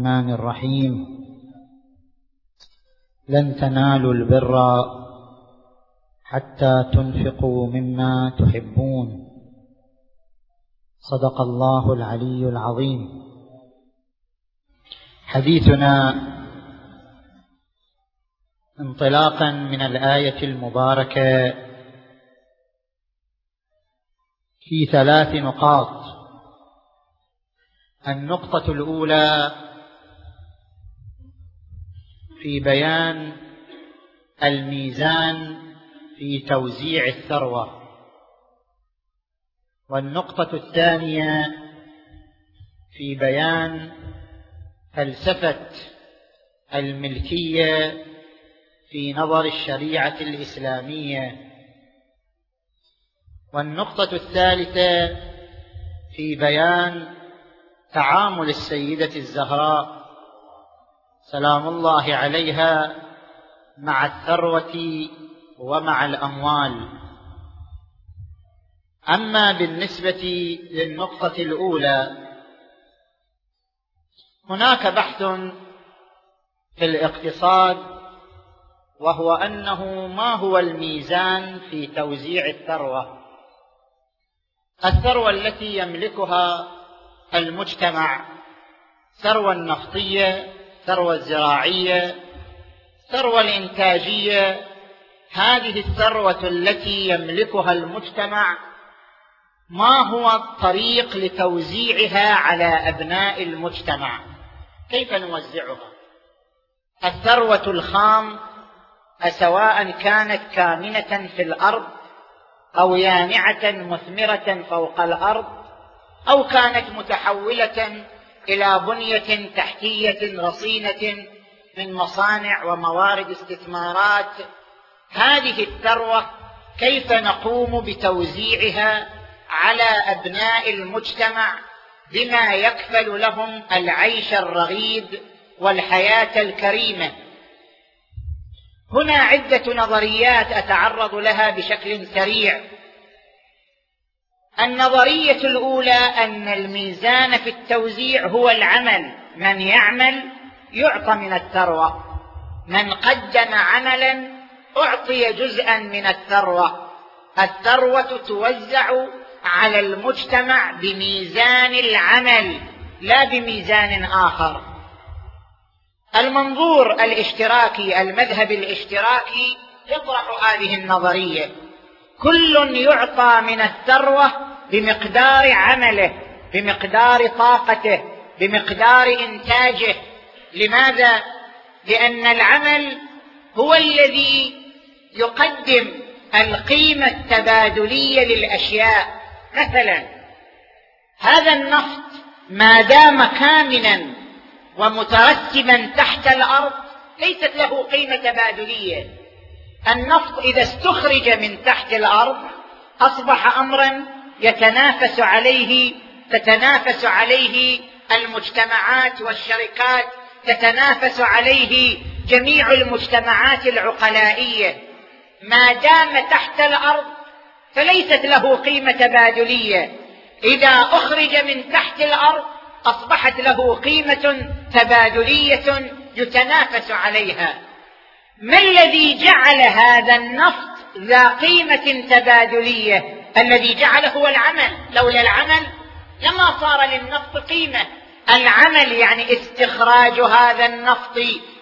الرحمن الرحيم. لن تنالوا البر حتى تنفقوا مما تحبون. صدق الله العلي العظيم. حديثنا انطلاقا من الآية المباركة في ثلاث نقاط. النقطة الأولى في بيان الميزان في توزيع الثروة. والنقطة الثانية في بيان فلسفة الملكية في نظر الشريعة الإسلامية. والنقطة الثالثة في بيان تعامل السيدة الزهراء سلام الله عليها مع الثروة ومع الأموال. أما بالنسبة للنقطة الأولى هناك بحث في الاقتصاد وهو أنه ما هو الميزان في توزيع الثروة؟ الثروة التي يملكها المجتمع ثروة النفطيه ثروه الزراعية ثروه الإنتاجية هذه الثروة التي يملكها المجتمع ما هو الطريق لتوزيعها على أبناء المجتمع؟ كيف نوزعها؟ الثروة الخام اسواء كانت كامنة في الأرض أو يانعة مثمرة فوق الأرض أو كانت متحولة إلى بنية تحتية رصينة من مصانع وموارد استثمارات. هذه الثروة كيف نقوم بتوزيعها على أبناء المجتمع بما يكفل لهم العيش الرغيد والحياة الكريمة؟ هنا عدة نظريات أتعرض لها بشكل سريع. النظرية الأولى أن الميزان في التوزيع هو العمل. من يعمل يعطى من الثروة. من قدم عملا أعطي جزءا من الثروة. الثروة توزع على المجتمع بميزان العمل لا بميزان آخر. المنظور الاشتراكي المذهب الاشتراكي يطرح هذه النظرية. كل يعطى من الثروة بمقدار عمله بمقدار طاقته بمقدار إنتاجه. لماذا؟ لأن العمل هو الذي يقدم القيمة التبادلية للأشياء. مثلا هذا النفط ما دام كامنا ومترسبا تحت الأرض ليست له قيمة تبادلية. النفط إذا استخرج من تحت الأرض أصبح امرا يتنافس عليه تتنافس عليه المجتمعات والشركات تتنافس عليه جميع المجتمعات العقلائية. ما دام تحت الأرض فليست له قيمة تبادليه إذا أخرج من تحت الأرض أصبحت له قيمة تبادلية يتنافس عليها. ما الذي جعل هذا النفط ذا قيمة تبادلية؟ الذي جعله هو العمل. لولا العمل لما صار للنفط قيمة. العمل يعني استخراج هذا النفط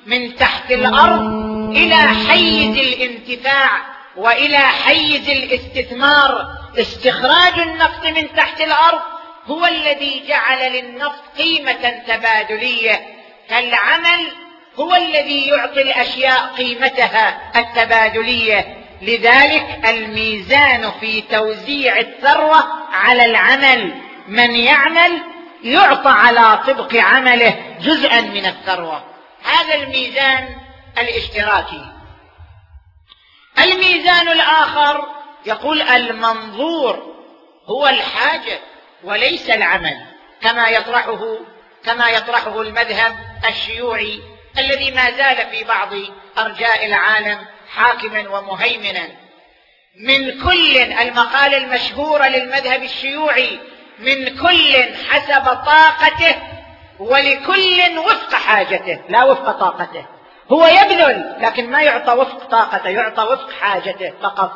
من تحت الأرض إلى حيز الانتفاع وإلى حيز الاستثمار. استخراج النفط من تحت الأرض هو الذي جعل للنفط قيمة تبادلية. فالعمل هو الذي يعطي الأشياء قيمتها التبادلية. لذلك الميزان في توزيع الثروة على العمل. من يعمل يعطى على طبق عمله جزءا من الثروة. هذا الميزان الاشتراكي. الميزان الآخر يقول المنظور هو الحاجة وليس العمل كما يطرحه كما يطرحه المذهب الشيوعي الذي ما زال في بعض أرجاء العالم حاكما ومهيمنا. من كل المقاله المشهوره للمذهب الشيوعي من كل حسب طاقته ولكل وفق حاجته. لا وفق طاقته. هو يبذل لكن ما يعطى وفق طاقته يعطى وفق حاجته فقط.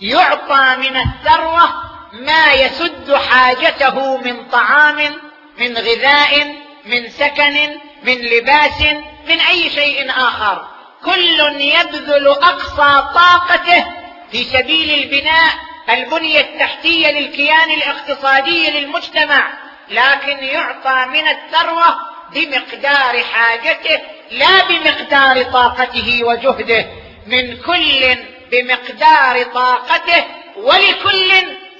يعطى من الثروة ما يسد حاجته من طعام من غذاء من سكن من لباس من أي شيء آخر. كل يبذل أقصى طاقته في سبيل البناء البنية التحتية للكيان الاقتصادي للمجتمع لكن يعطى من الثروة بمقدار حاجته لا بمقدار طاقته وجهده. من كل بمقدار طاقته ولكل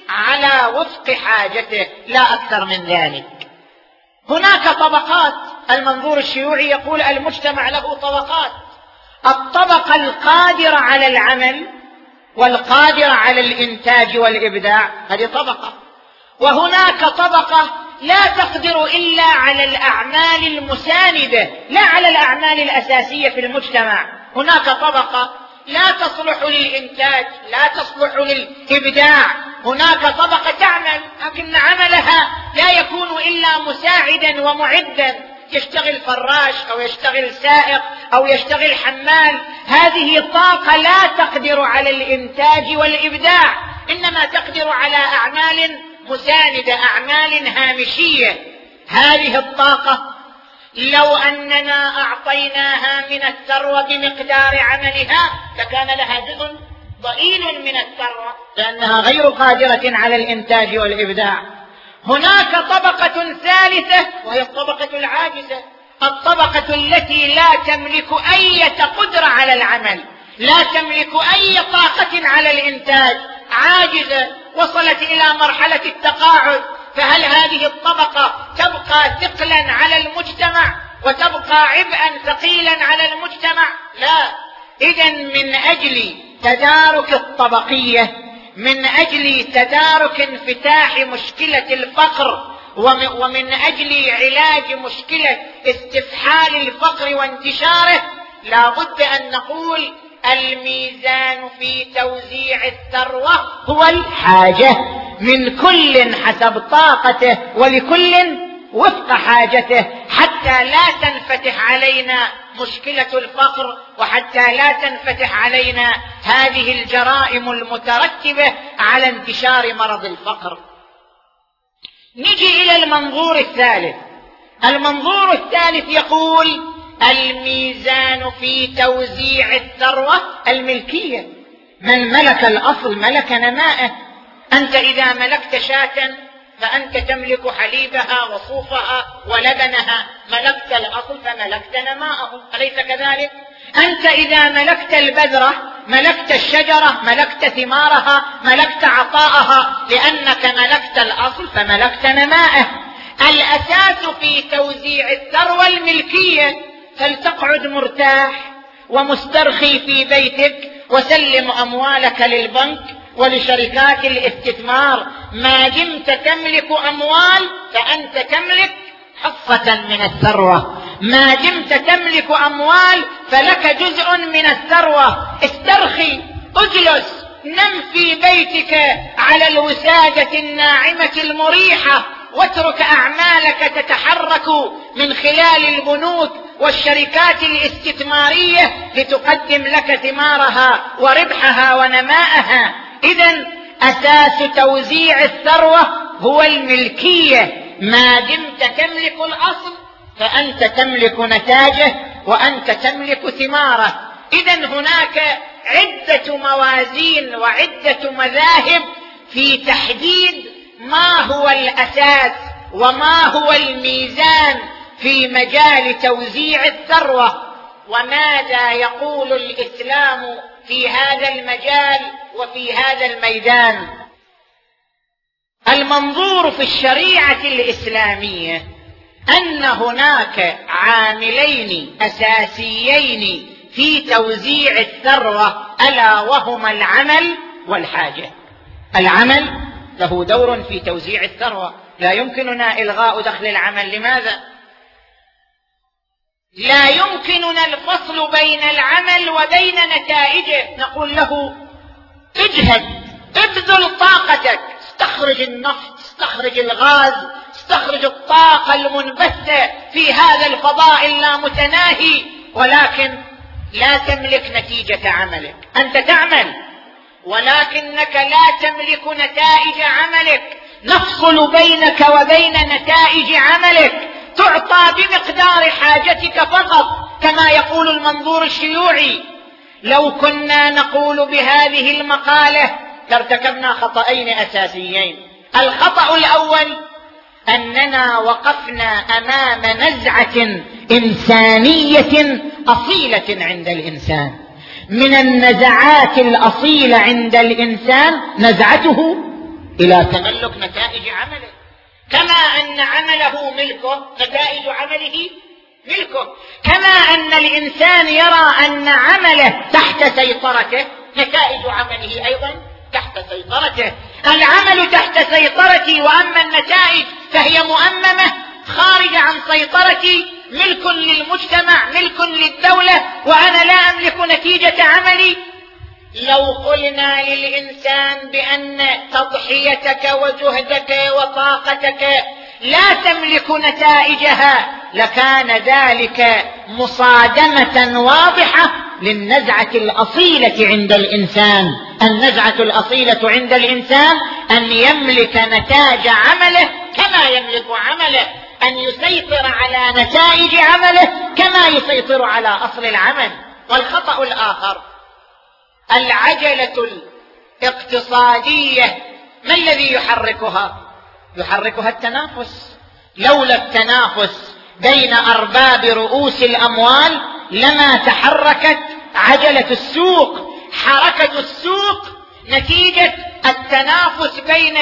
على وفق حاجته. لا أكثر من ذلك. هناك طبقات المنظور الشيوعي يقول المجتمع له طبقات. الطبقة القادرة على العمل والقادرة على الإنتاج والإبداع هذه طبقة. وهناك طبقة لا تقدر إلا على الأعمال المساندة لا على الأعمال الأساسية في المجتمع. هناك طبقة لا تصلح للإنتاج لا تصلح للإبداع. هناك طبقة تعمل لكن عملها لا يكون إلا مساعدا ومعدا. يشتغل فراش أو يشتغل سائق أو يشتغل حمال هذه طاقة لا تقدر على الإنتاج والإبداع إنما تقدر على أعمال مساندة أعمال هامشية. هذه الطاقة لو أننا أعطيناها من الثروة بمقدار عملها لكان لها جزء ضئيل من الثروة لأنها غير قادرة على الإنتاج والإبداع. هناك طبقة ثالثة وهي الطبقة العاجزة. الطبقة التي لا تملك أي قدرة على العمل لا تملك أي طاقة على الإنتاج. عاجزة وصلت إلى مرحلة التقاعد. فهل هذه الطبقة تبقى ثقلا على المجتمع وتبقى عبئا ثقيلا على المجتمع؟ لا. اذا من أجل تدارك الطبقية من أجل تدارك انفتاح مشكلة الفقر ومن أجل علاج مشكلة استفحال الفقر وانتشاره لا بد أن نقول الميزان في توزيع الثروة هو الحاجة من كل حسب طاقته ولكل وفق حاجته حتى لا تنفتح علينا مشكلة الفقر وحتى لا تنفتح علينا هذه الجرائم المترتبة على انتشار مرض الفقر. نجي إلى المنظور الثالث. المنظور الثالث يقول الميزان في توزيع الثروة الملكية. من ملك الأصل ملك نماءه أنت إذا ملكت شاة فأنت تملك حليبها وصوفها ولبنها. ملكت الأصل فملكت نماءه. أليس كذلك؟ أنت إذا ملكت البذرة ملكت الشجرة ملكت ثمارها ملكت عطاءها لأنك ملكت الأصل فملكت نماءه الأساس في توزيع الثروة الملكية فلتقعد مرتاح ومسترخي في بيتك وسلم أموالك للبنك ولشركات الاستثمار ما دمت تملك أموال فأنت تملك حصه من الثروة. ما دمت تملك أموال فلك جزء من الثروة. استرخي اجلس نم في بيتك على الوسادة الناعمة المريحة واترك أعمالك تتحرك من خلال البنوك والشركات الاستثمارية لتقدم لك ثمارها وربحها ونماءها. اذا أساس توزيع الثروة هو الملكية. ما دمت تملك الأصل فأنت تملك نتاجه وأنت تملك ثمارة. اذا هناك عدة موازين وعدة مذاهب في تحديد ما هو الأساس وما هو الميزان في مجال توزيع الثروة. وماذا يقول الإسلام في هذا المجال؟ وفي هذا الميدان المنظور في الشريعة الإسلامية أن هناك عاملين أساسيين في توزيع الثروة ألا وهما العمل والحاجة. العمل له دور في توزيع الثروة. لا يمكننا إلغاء دخل العمل. لماذا؟ لا يمكننا الفصل بين العمل وبين نتائجه. نقول له اجهد ابذل طاقتك. استخرج النفط استخرج الغاز استخرج الطاقة المنبثة في هذا الفضاء اللامتناهي. ولكن لا تملك نتيجة عملك. أنت تعمل. ولكنك لا تملك نتائج عملك. نفصل بينك وبين نتائج عملك. تعطى بمقدار حاجتك فقط كما يقول المنظور الشيوعي. لو كنا نقول بهذه المقالة لارتكبنا خطأين أساسيين. الخطأ الأول أننا وقفنا أمام نزعة إنسانية أصيلة عند الإنسان. من النزعات الأصيلة عند الإنسان نزعته إلى تملك نتائج عمله. كما أن عمله ملكه نتائج عمله ملكه كما أن الإنسان يرى أن عمله تحت سيطرته نتائج عمله أيضا تحت سيطرته. العمل تحت سيطرتي وأما النتائج فهي مؤممة خارجه عن سيطرتي. ملك للمجتمع ملك للدولة وأنا لا أملك نتيجة عملي. لو قلنا للإنسان بأن تضحيتك وجهدك وطاقتك لا تملك نتائجها لكان ذلك مصادمة واضحة للنزعة الأصيلة عند الإنسان. النزعة الأصيلة عند الإنسان أن يملك نتاج عمله كما يملك عمله أن يسيطر على نتائج عمله كما يسيطر على أصل العمل. والخطأ الآخر العجلة الاقتصادية ما الذي يحركها؟ يحركها التنافس. لولا التنافس بين أرباب رؤوس الأموال لما تحركت عجلة السوق حركة السوق نتيجة التنافس بين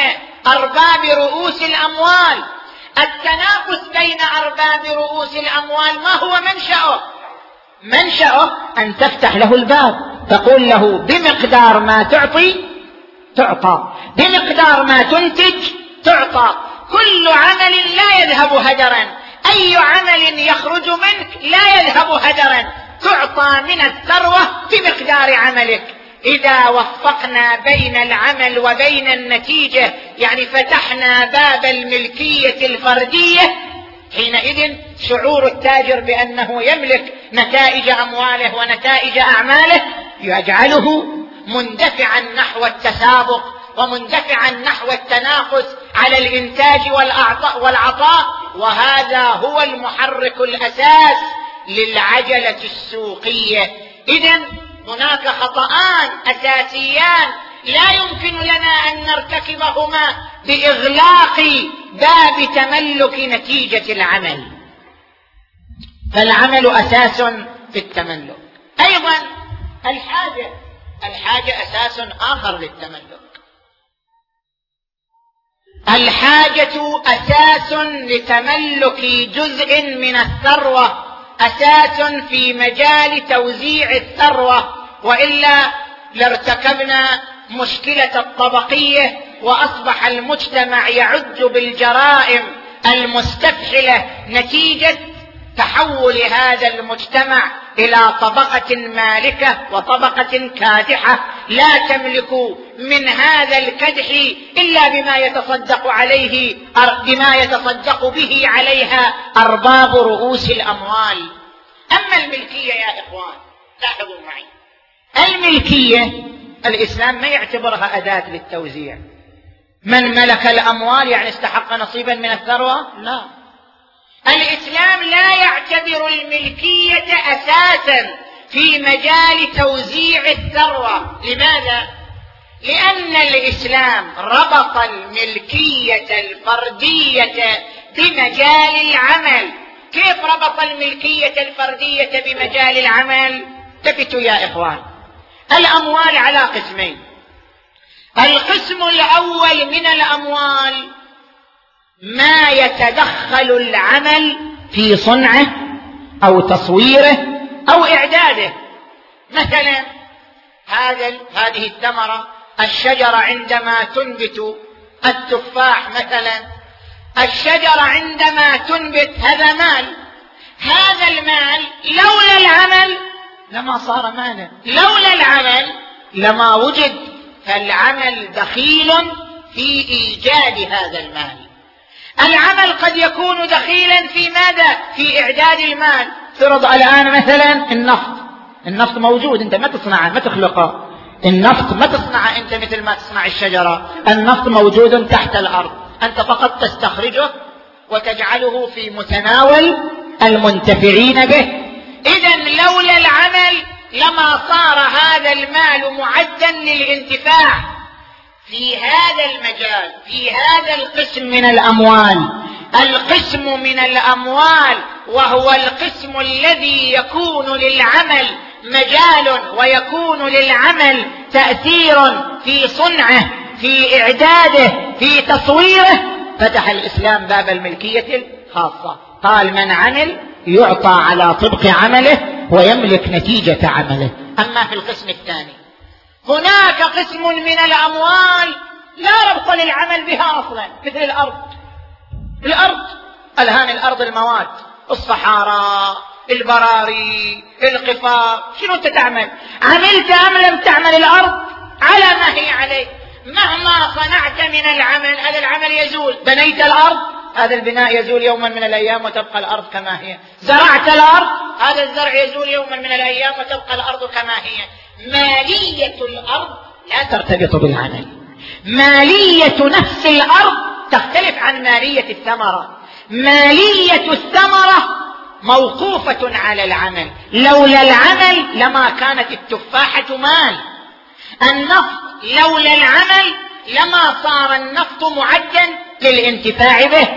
أرباب رؤوس الأموال. التنافس بين أرباب رؤوس الأموال ما هو منشأه؟ منشأه أن تفتح له الباب تقول له بمقدار ما تعطي تعطى بمقدار ما تنتج تعطى. كل عمل لا يذهب هدرا أي عمل يخرج منك لا يذهب هدرا تعطى من الثروة بمقدار عملك. إذا وفقنا بين العمل وبين النتيجة يعني فتحنا باب الملكية الفردية حينئذ شعور التاجر بأنه يملك نتائج أمواله ونتائج أعماله يجعله مندفعا نحو التسابق. ومندفعا نحو التنافس على الإنتاج والعطاء وهذا هو المحرك الأساس للعجلة السوقية. اذا هناك خطأان أساسيان لا يمكن لنا أن نرتكبهما بإغلاق باب تملك نتيجة العمل. فالعمل أساس في التملك. أيضا الحاجة الحاجة أساس آخر للتملك. الحاجة أساس لتملك جزء من الثروة أساس في مجال توزيع الثروة. وإلا لارتكبنا مشكلة الطبقية وأصبح المجتمع يعج بالجرائم المستفحلة نتيجة تحول هذا المجتمع إلى طبقة مالكة وطبقة كادحة. لا تملك من هذا الكدح إلا بما يتصدق عليه بما يتصدق به عليها أرباب رؤوس الأموال. أما الملكية يا إخوان لاحظوا معي. الملكية الإسلام ما يعتبرها أداة للتوزيع. من ملك الأموال يعني استحق نصيبا من الثروة؟ لا. الإسلام لا يعتبر الملكية أساسا. في مجال توزيع الثروة. لماذا؟ لأن الإسلام ربط الملكية الفردية بمجال العمل. كيف ربط الملكية الفردية بمجال العمل؟ التفتوا يا إخوان الأموال على قسمين. القسم الأول من الأموال ما يتدخل العمل في صنعه أو تصويره أو إعداده. مثلا هذا هذه الثمرة الشجرة عندما تنبت التفاح مثلا الشجرة عندما تنبت هذا مال. هذا المال لولا العمل لما صار مالا. لولا العمل لما وجد. فالعمل دخيل في إيجاد هذا المال. العمل قد يكون دخيلا في ماذا؟ في إعداد المال. فرض الان مثلا النفط. النفط موجود أنت ما تصنعه ما تخلقه. النفط ما تصنعه أنت مثل ما تصنع الشجرة. النفط موجود تحت الأرض. أنت فقط تستخرجه وتجعله في متناول المنتفعين به. اذا لولا العمل لما صار هذا المال معدا للانتفاع. في هذا المجال في هذا القسم من الأموال. القسم من الأموال وهو القسم الذي يكون للعمل مجال ويكون للعمل تأثير في صنعه في إعداده في تصويره. فتح الإسلام باب الملكية الخاصة. قال من عمل يعطى على طبق عمله ويملك نتيجة عمله. أما في القسم الثاني هناك قسم من الأموال لا ربط للعمل بها أصلا مثل الأرض. الأرض الهان الأرض المواد الصحارى البراري القفار شنو أنت تعمل؟ عملت أم لم تعمل الأرض؟ على ما هي عليه مهما صنعت من العمل هذا العمل يزول. بنيت الأرض؟ هذا البناء يزول يوما من الأيام وتبقى الأرض كما هي. زرعت الأرض؟ هذا الزرع يزول يوما من الأيام وتبقى الأرض كما هي. مالية الأرض لا ترتبط بالعمل مالية نفس الأرض تختلف عن مالية الثمره مالية الثمرة موقوفة على العمل. لولا العمل لما كانت التفاحة مال. النفط لولا العمل لما صار النفط معدا للانتفاع به.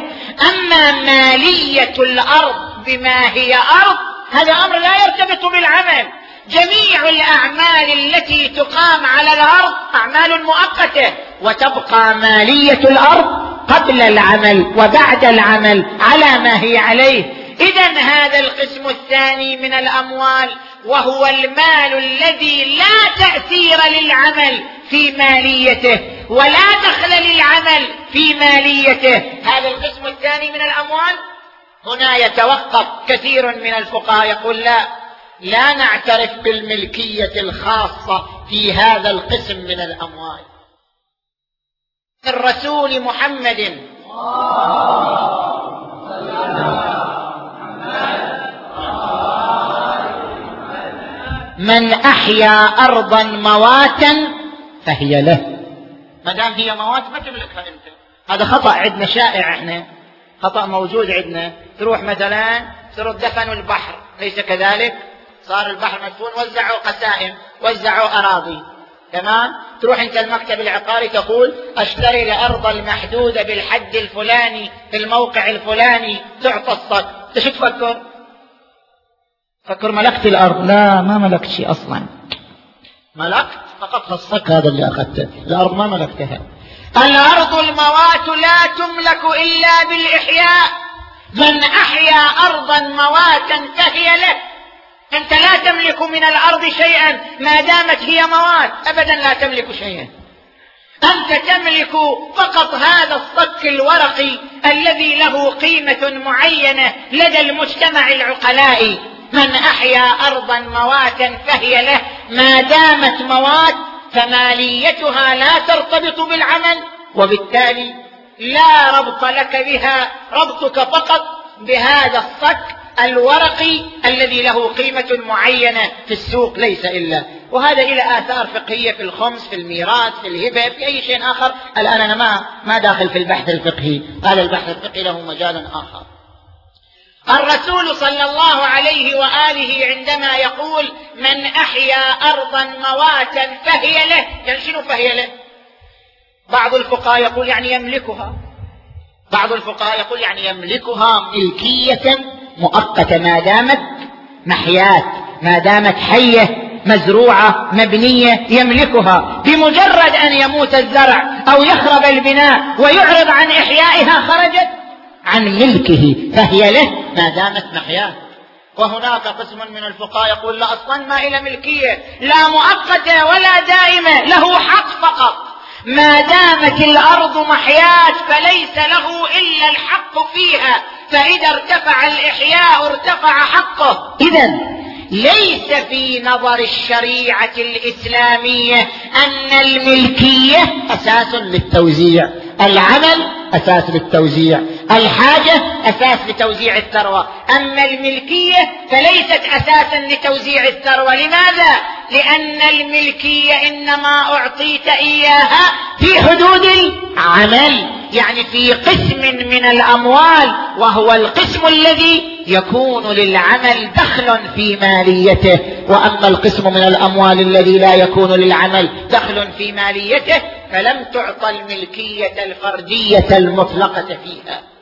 أما مالية الأرض بما هي أرض هذا أمر لا يرتبط بالعمل. جميع الأعمال التي تقام على الأرض أعمال مؤقتة وتبقى مالية الأرض قبل العمل وبعد العمل على ما هي عليه. اذا هذا القسم الثاني من الأموال وهو المال الذي لا تأثير للعمل في ماليته ولا دخل للعمل في ماليته. هذا القسم الثاني من الأموال؟ هنا يتوقف كثير من الفقهاء يقول لا. لا نعترف بالملكية الخاصة في هذا القسم من الأموال. الرسول محمد. من أحيا أرضا مواتا فهي له. ما دام هي موات ما تملكها أنت. هذا خطأ عندنا شائع إحنا. خطأ موجود عندنا. تروح مثلا تروح دفنوا البحر ليس كذلك؟ صار البحر مدفون وزعوا قسائم وزعوا أراضي. تمام؟ تروح أنت المكتب العقاري تقول أشتري الأرض المحدودة بالحد الفلاني في الموقع الفلاني تعطى الصك أنت شو تفكر؟ فكر ملكت الأرض. لا ما ملكت شيء أصلا. ملكت فقط الصك هذا اللي أخذته. الأرض ما ملكتها. الأرض الموات لا تملك إلا بالإحياء. من أحيا ارضا مواتا فهي له. أنت لا تملك من الأرض شيئا ما دامت هي موات ابدا لا تملك شيئا. أنت تملك فقط هذا الصك الورقي الذي له قيمة معينة لدى المجتمع العقلاء. من أحيا ارضا مواتا فهي له ما دامت موات فماليتها لا ترتبط بالعمل. وبالتالي لا ربط لك بها ربطك فقط بهذا الصك الورقي الذي له قيمة معينة في السوق ليس إلا. وهذا إلى آثار فقهية في الخمس في الميراث في الهبة في أي شيء آخر. الآن أنا ما ما داخل في البحث الفقهي. قال البحث الفقهي له مجال آخر. الرسول صلى الله عليه وآله عندما يقول من أحيا أرضا مواتا فهي له يعني شنو فهي له؟ بعض الفقهاء يقول يعني يملكها. بعض الفقهاء يقول يعني يملكها ملكية مؤقتة ما دامت محيات ما دامت حية مزروعة مبنية يملكها بمجرد أن يموت الزرع أو يخرب البناء ويعرض عن إحيائها خرجت عن ملكه فهي له ما دامت محياة. وهناك قسم من الفقهاء يقول لا أصلا ما إلى ملكية لا مؤقتة ولا دائمة له حق فقط. ما دامت الأرض محياة فليس له إلا الحق فيها. فإذا ارتفع الإحياء ارتفع حقه. اذا ليس في نظر الشريعة الإسلامية أن الملكية أساس للتوزيع العمل أساس للتوزيع. الحاجة أساس لتوزيع الثروة. أما الملكية فليست أساسا لتوزيع الثروة. لماذا؟ لأن الملكية إنما أعطيت إياها في حدود العمل يعني في قسم من الأموال وهو القسم الذي يكون للعمل دخل في ماليته. وأما القسم من الأموال الذي لا يكون للعمل دخل في ماليته فلم تعطى الملكية الفردية المطلقة فيها.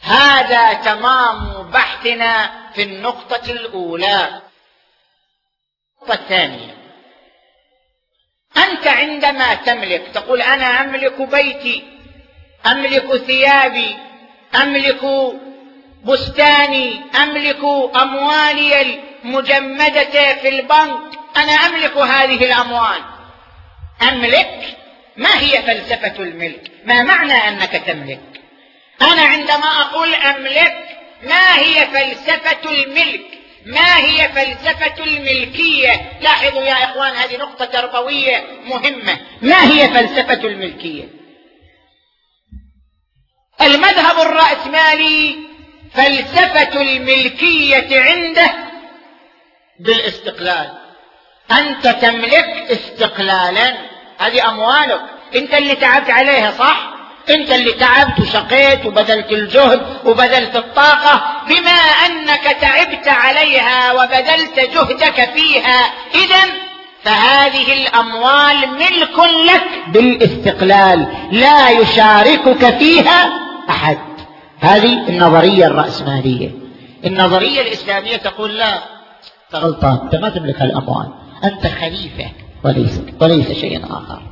هذا تمام بحثنا في النقطة الأولى. النقطة الثانية. أنت عندما تملك تقول أنا أملك بيتي أملك ثيابي أملك بستاني أملك أموالي المجمدة في البنك أنا أملك هذه الأموال. أملك؟ ما هي فلسفة الملك؟ ما معنى أنك تملك؟ أنا عندما أقول أملك ما هي فلسفة الملك؟ ما هي فلسفة الملكية؟ لاحظوا يا إخوان هذه نقطة تربوية مهمة. ما هي فلسفة الملكية؟ المذهب الرأسمالي فلسفة الملكية عنده بالاستقلال. أنت تملك استقلالا. هذه أموالك. أنت اللي تعبت عليها صح؟ انت اللي تعبت وشقيت وبذلت الجهد وبذلت الطاقة بما أنك تعبت عليها وبذلت جهدك فيها اذا فهذه الأموال ملك لك بالاستقلال لا يشاركك فيها أحد. هذه النظرية الرأسمالية. النظرية الإسلامية تقول لا غلطان أنت ما تملك الأموال أنت خليفة وليس وليس شيء آخر.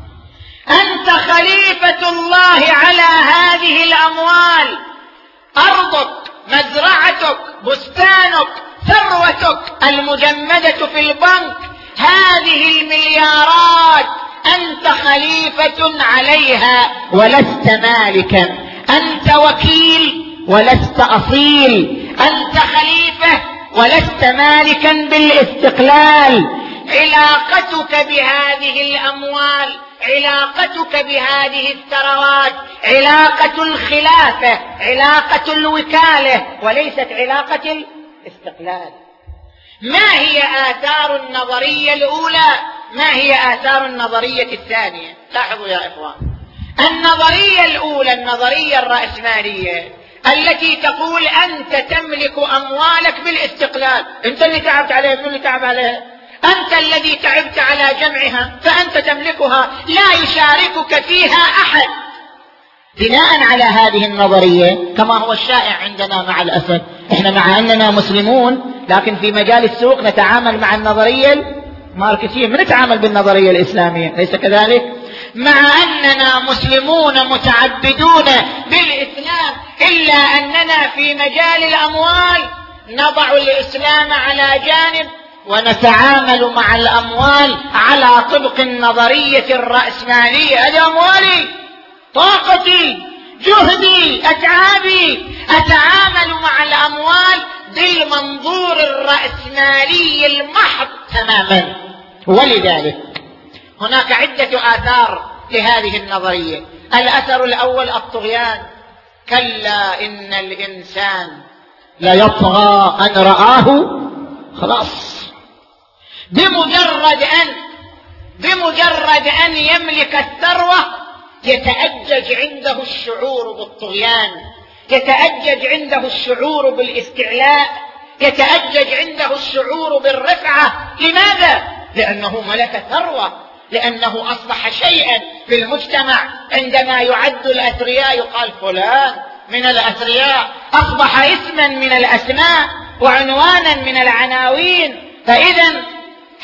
أنت خليفة الله على هذه الأموال. أرضك مزرعتك بستانك ثروتك المجمدة في البنك. هذه المليارات أنت خليفة عليها. ولست مالكا. أنت وكيل ولست أصيل. أنت خليفة ولست مالكا بالاستقلال. علاقتك بهذه الأموال علاقتك بهذه الثروات علاقة الخلافة علاقة الوكالة وليست علاقة الاستقلال. ما هي آثار النظرية الأولى؟ ما هي آثار النظرية الثانية؟ لاحظوا يا إخوان النظرية الأولى النظرية الرأسمالية التي تقول أنت تملك أموالك بالاستقلال. أنت اللي تعبت عليها من اللي تعب عليها؟ أنت الذي تعبت على جمعها فأنت تملكها لا يشاركك فيها أحد. بناء على هذه النظرية كما هو الشائع عندنا مع الأسف إحنا مع أننا مسلمون لكن في مجال السوق نتعامل مع النظرية الماركسية ما نتعامل بالنظرية الإسلامية؟ أليس كذلك؟ مع أننا مسلمون متعبدون بالإسلام إلا أننا في مجال الأموال. نضع الإسلام على جانب ونتعامل مع الأموال على طبق النظرية الرأسمالية. هذه أموالي طاقتي جهدي أتعابي. أتعامل مع الأموال بالمنظور الرأسمالي المحض تماما. ولذلك هناك عدة آثار لهذه النظرية. الأثر الأول الطغيان. كلا إن الإنسان ليطغى أن رآه. خلاص. بمجرد أن بمجرد أن يملك الثروة يتأجج عنده الشعور بالطغيان يتأجج عنده الشعور بالاستعلاء يتأجج عنده الشعور بالرفعة. لماذا؟ لأنه ملك ثروة لأنه أصبح شيئا في المجتمع. عندما يعد الأثرياء يقال فلان من الأثرياء أصبح اسما من الأسماء وعنوانا من العناوين. فإذا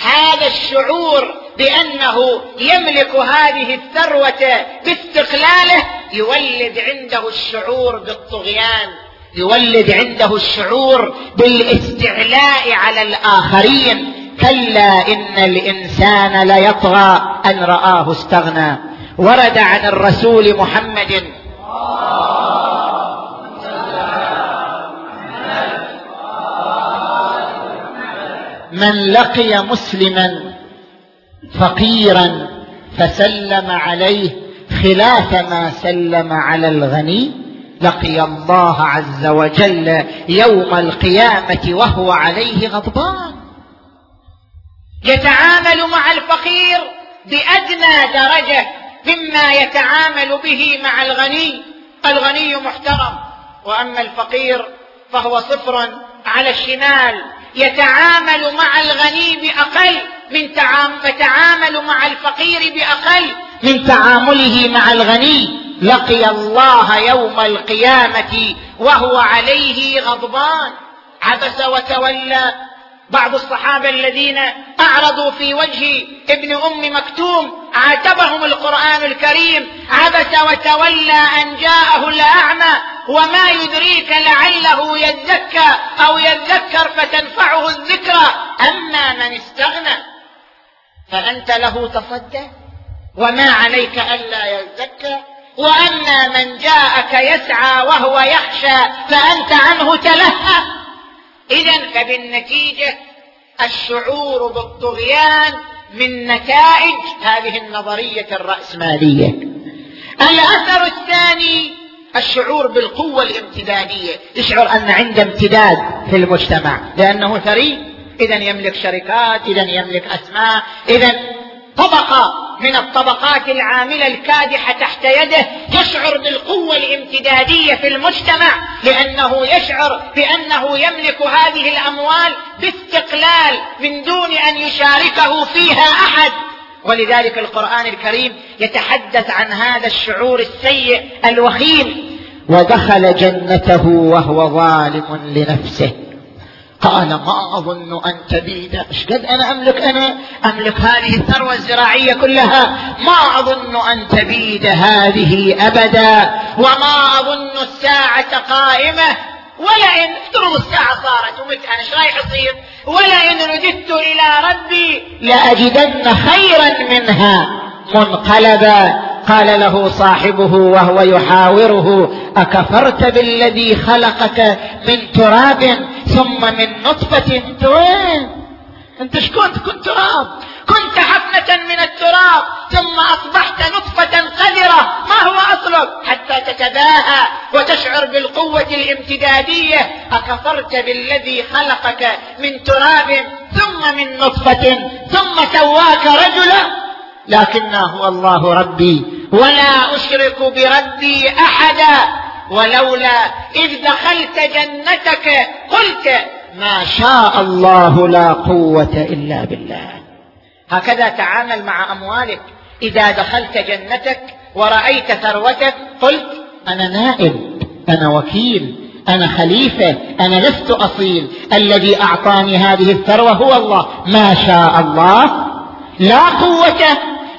هذا الشعور بأنه يملك هذه الثروة باستقلاله يولد عنده الشعور بالطغيان يولد عنده الشعور بالاستعلاء على الآخرين. كلا إن الإنسان ليطغى أن رآه استغنى. ورد عن الرسول محمد من لقي مسلما فقيرا فسلم عليه خلاف ما سلم على الغني لقي الله عز وجل يوم القيامة وهو عليه غضبان. يتعامل مع الفقير بأدنى درجة مما يتعامل به مع الغني. الغني محترم وأما الفقير فهو صفر على الشمال. يتعامل مع الغني بأقل من تعامل فتعامل مع الفقير بأقل. من تعامله مع الغني لقي الله يوم القيامة وهو عليه غضبان. عبس وتولى. بعض الصحابة الذين أعرضوا في وجه ابن أم مكتوم عاتبهم القرآن الكريم. عبس وتولى أن جاءه الأعمى. وما يدريك لعله يزكى أو يذكر فتنفعه الذكرى. أما من استغنى فأنت له تصدى. وما عليك ألا يزكى. وأما من جاءك يسعى وهو يخشى فأنت عنه تلهى. اذا فبالنتيجة الشعور بالطغيان من نتائج هذه النظرية الرأسمالية. الأثر الثاني الشعور بالقوة الامتدادية. يشعر أن عنده امتداد في المجتمع. لأنه ثري. اذا يملك شركات اذا يملك أسماء. اذا طبقة من الطبقات العاملة الكادحة تحت يده يشعر بالقوة الامتدادية في المجتمع. لأنه يشعر بأنه يملك هذه الأموال باستقلال من دون أن يشاركه فيها أحد. ولذلك القرآن الكريم يتحدث عن هذا الشعور السيء الوخيم. ودخل جنته وهو ظالم لنفسه. قال ما أظن أن تبيد. إيش قد أنا أملك أنا؟ أملك هذه الثروة الزراعية كلها. ما أظن أن تبيد هذه أبدا. وما أظن الساعة قائمة. ولئن افترض الساعة صارت ومت أنا إيش رايح يصير ولئن رددت إلى ربي لأجدن خيرا منها. منقلبا قال له صاحبه وهو يحاوره أكفرت بالذي خلقك من تراب ثم من نطفة انت وين أنت كنت كنت تراب؟ كنت حفنة من التراب ثم أصبحت نطفة قذرة. ما هو أصلك؟ حتى تتباهى وتشعر بالقوة الامتدادية. أكفرت بالذي خلقك من تراب ثم من نطفة ثم سواك رجلا. لكن هو الله ربي ولا أشرك بربي أحدا. ولولا إذ دخلت جنتك قلت ما شاء الله لا قوة إلا بالله. هكذا تعامل مع أموالك. إذا دخلت جنتك ورأيت ثروتك قلت أنا نائب أنا وكيل أنا خليفة أنا لست أصيل. الذي أعطاني هذه الثروة هو الله. ما شاء الله لا قوة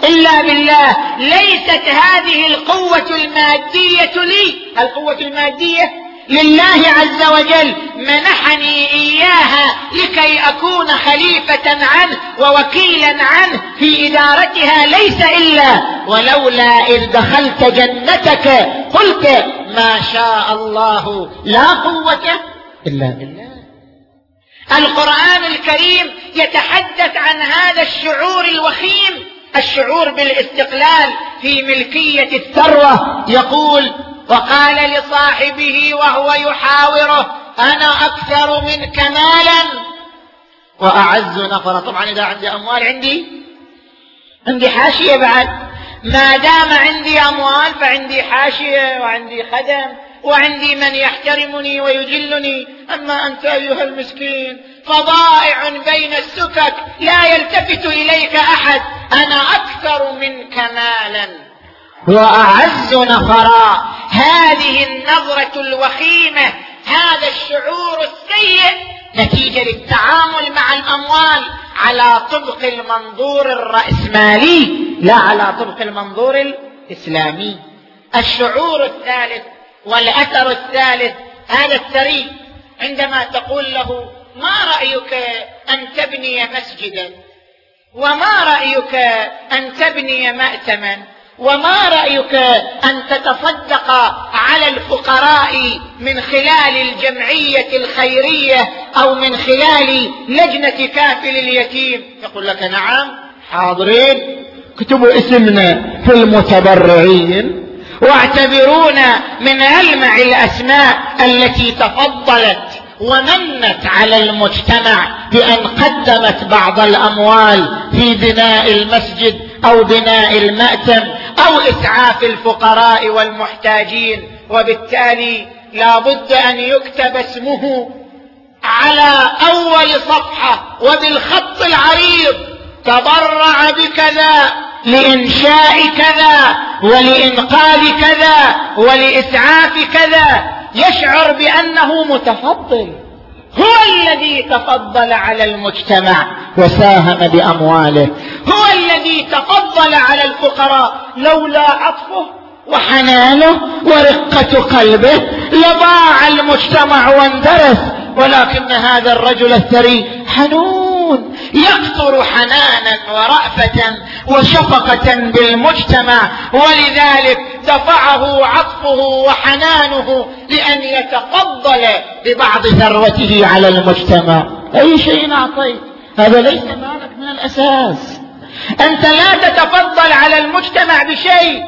إلا بالله. ليست هذه القوة المادية لي. القوة المادية لله عز وجل منحني إياها لكي أكون خليفة عنه ووكيلا عنه في إدارتها ليس إلا. ولولا إذ دخلت جنتك قلت ما شاء الله لا قوة إلا بالله. القرآن الكريم يتحدث عن هذا الشعور الوخيم الشعور بالاستقلال في ملكية الثروة. يقول وقال لصاحبه وهو يحاوره أنا أكثر منك مالا. وأعز نفرا طبعا إذا عندي أموال عندي عندي حاشية بعد. ما دام عندي أموال فعندي حاشية وعندي خدم وعندي من يحترمني ويجلني. أما أنت أيها المسكين فضائع بين السكك لا يلتفت إليك أحد. أنا أكثر منك مالا. واعز نفرا هذه النظرة الوخيمة هذا الشعور السيء نتيجة للتعامل مع الأموال على طبق المنظور الرأسمالي لا على طبق المنظور الإسلامي. الشعور الثالث والأثر الثالث هذا الثري عندما تقول له ما رأيك أن تبني مسجدا؟ وما رأيك أن تبني ماتما؟ وما رأيك أن تتصدق على الفقراء من خلال الجمعية الخيرية أو من خلال لجنة كافل اليتيم؟ يقول لك نعم. حاضرين. اكتبوا اسمنا في المتبرعين واعتبرونا من ألمع الأسماء التي تفضلت ومنت على المجتمع بأن قدمت بعض الأموال في بناء المسجد أو بناء المأتم. أو إسعاف الفقراء والمحتاجين وبالتالي لا بد أن يكتب اسمه على أول صفحة وبالخط العريض. تبرع بكذا لإنشاء كذا ولإنقاذ كذا ولإسعاف كذا. يشعر بأنه متفضل هو الذي تفضل على المجتمع. وساهم بأمواله. هو الذي تفضل على الفقراء لولا عطفه وحنانه ورقة قلبه لضاع المجتمع واندرس. ولكن هذا الرجل الثري حنون يقطر حنانا ورأفة وشفقة بالمجتمع. ولذلك دفعه عطفه وحنانه لأن يتفضل ببعض ثروته على المجتمع. أي شيء أعطيت هذا ليس مالك من الأساس. أنت لا تتفضل على المجتمع بشيء.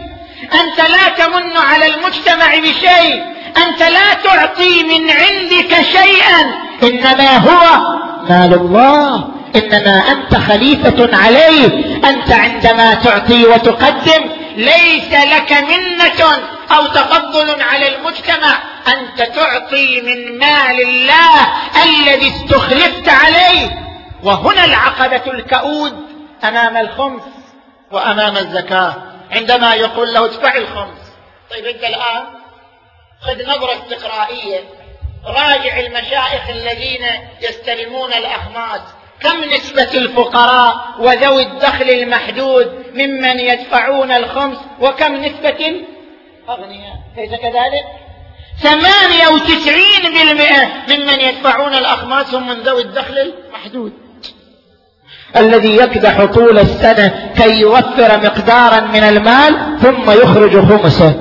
أنت لا تمن على المجتمع بشيء. أنت لا تعطي من عندك شيئا. إنما هو مال الله. إنما أنت خليفة عليه. أنت عندما تعطي وتقدم ليس لك منة أو تفضل على المجتمع أنت تعطي من مال الله الذي استخلفت عليه. وهنا العقبة الكؤود أمام الخمس وأمام الزكاة. عندما يقول له ادفع الخمس. طيب أنت الآن خذ نظرة استقرائية. راجع المشايخ الذين يستلمون الأخماس. كم نسبة الفقراء وذوي الدخل المحدود ممن يدفعون الخمس وكم نسبة الأغنياء ليس كذلك؟ ثمانية وتسعين بالمئة ممن يدفعون الأخماس هم من ذوي الدخل المحدود. الذي يكدح طول السنة كي يوفر مقدارا من المال ثم يخرج خمسه.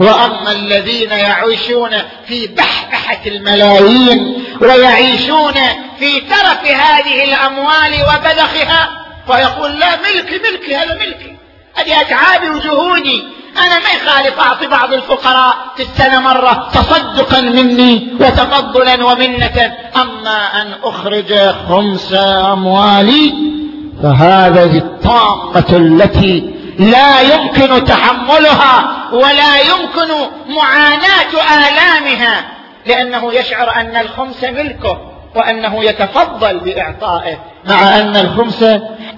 وأما الذين يعيشون في بحبحة الملايين ويعيشون في ترف هذه الأموال وبذخها ويقول لا ملكي ملكي هذا ملكي هذه أتعابي وجهودي. أنا ما يخالف أعطي بعض الفقراء في السنة مرة تصدقا مني وتفضلا ومنة. أما أن أخرج خمس أموالي فهذه الطامه التي لا يمكن تحملها ولا يمكن معاناة آلامها لأنه يشعر أن الخمس ملكه. وأنه يتفضل بإعطائه. مع أن الخمس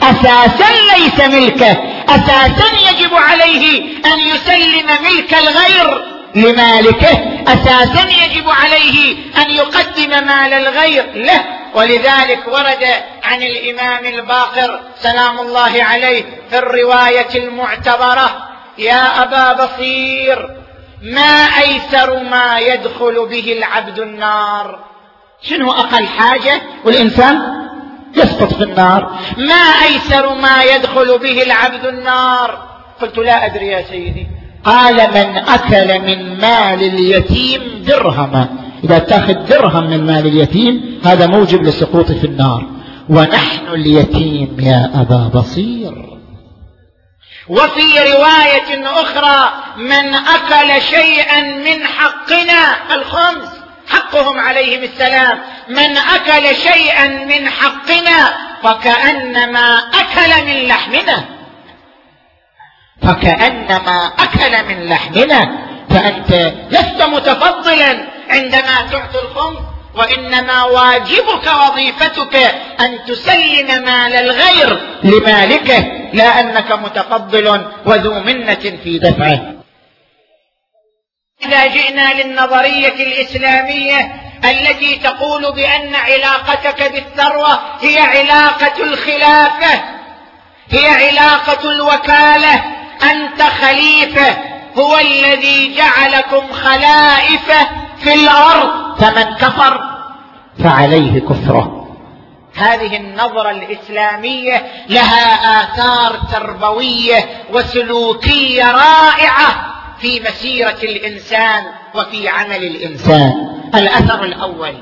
أساسا ليس ملكه. أساسا يجب عليه أن يسلم ملك الغير لمالكه. أساسا يجب عليه أن يقدم مال الغير له. ولذلك ورد عن الإمام الباقر سلام الله عليه في الرواية المعتبرة يا أبا بصير ما أيسر ما يدخل به العبد النار؟ شنو أقل حاجة؟ والإنسان يسقط في النار. ما أيسر ما يدخل به العبد النار؟ قلت لا أدري يا سيدي. قال من أكل من مال اليتيم درهما. إذا تأخذ درهم من مال اليتيم هذا موجب للسقوط في النار. ونحن اليتيم يا أبا بصير. وفي رواية أخرى من أكل شيئا من حقنا الخمس. حقهم عليهم السلام. من أكل شيئا من حقنا فكأنما أكل من لحمنا. فكأنما أكل من لحمنا. فأنت لست متفضلا عندما تعطي الخمس وإنما واجبك وظيفتك أن تسلم مال الغير لمالكه لا أنك متفضل وذو منة في دفعه. إذا جئنا للنظرية الإسلامية التي تقول بأن علاقتك بالثروة هي علاقة الخلافة هي علاقة الوكالة. أنت خليفة هو الذي جعلكم خلائف في الأرض. فمن كفر فعليه كفرة. هذه النظرة الإسلامية لها آثار تربوية وسلوكية رائعة. في مسيرة الإنسان وفي عمل الإنسان. الأثر الأول.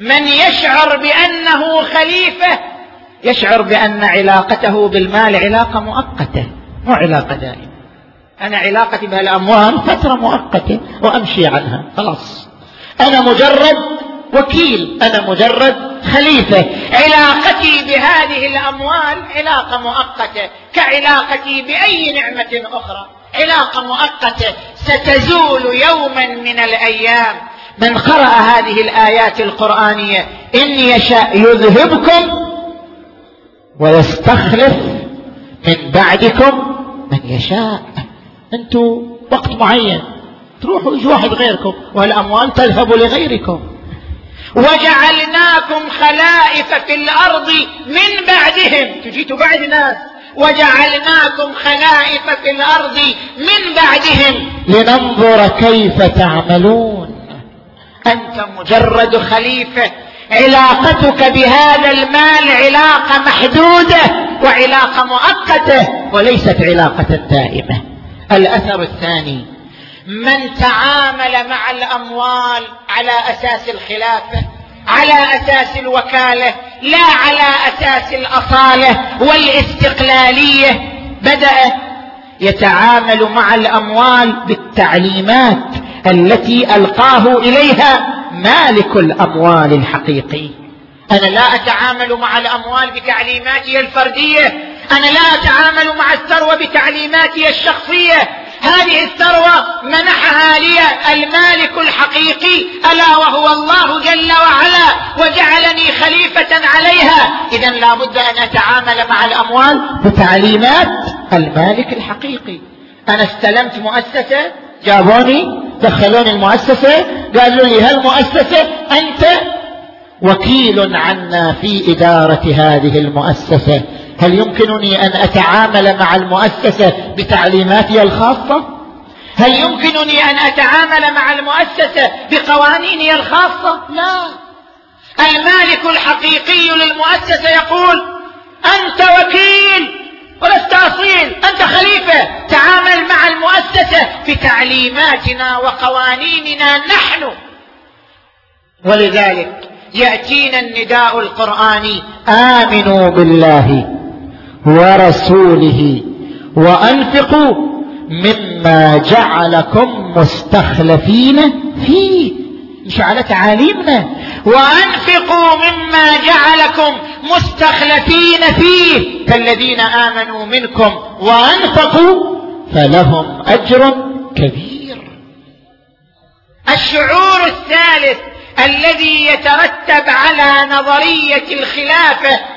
من يشعر بأنه خليفة يشعر بأن علاقته بالمال علاقة مؤقتة مو علاقه دائمة. أنا علاقتي بهالأموال فترة مؤقتة وأمشي عنها. خلاص. أنا مجرد وكيل. أنا مجرد خليفة. علاقتي بهذه الأموال علاقة مؤقتة كعلاقتي بأي نعمة أخرى. علاقة مؤقتة ستزول يوما من الأيام. من قرأ هذه الآيات القرآنية إن يشاء يذهبكم ويستخلف من بعدكم من يشاء. أنتم وقت معين تروحوا يجي واحد غيركم والأموال تذهب لغيركم. وجعلناكم خلائف في الأرض من بعدهم. تجيتوا بعد ناس وجعلناكم خلائف في الأرض من بعدهم. لننظر كيف تعملون. أنت مجرد خليفة. علاقتك بهذا المال علاقة محدودة وعلاقة مؤقتة وليست علاقة دائمة. الأثر الثاني من تعامل مع الأموال على أساس الخلافة على أساس الوكالة لا على أساس الأصالة والاستقلالية بدأ يتعامل مع الأموال بالتعليمات التي ألقاه إليها مالك الأموال الحقيقي. أنا لا أتعامل مع الأموال بتعليماتي الفردية أنا لا أتعامل مع الثروة بتعليماتي الشخصية هذه الثروة منحها لي المالك الحقيقي ألا وهو الله جل وعلا وجعلني خليفة عليها. اذا لا بد أن أتعامل مع الأموال بتعليمات المالك الحقيقي. أنا استلمت مؤسسة جابوني دخلوني المؤسسة قالوا لي هالمؤسسه أنت؟ وكيل عنا في إدارة هذه المؤسسة. هل يمكنني أن أتعامل مع المؤسسة بتعليماتي الخاصة؟ هل يمكنني أن أتعامل مع المؤسسة بقوانيني الخاصة؟ لا. المالك الحقيقي للمؤسسة يقول أنت وكيل ولست أصيل أنت خليفة. تعامل مع المؤسسة بتعليماتنا وقوانيننا نحن. ولذلك يأتينا النداء القرآني آمنوا بالله. ورسوله وأنفقوا مما جعلكم مستخلفين فيه. مش على تعاليمنا. وأنفقوا مما جعلكم مستخلفين فيه. كالذين آمنوا منكم وأنفقوا فلهم أجر كبير. الشعور الثالث الذي يترتب على نظرية الخلافة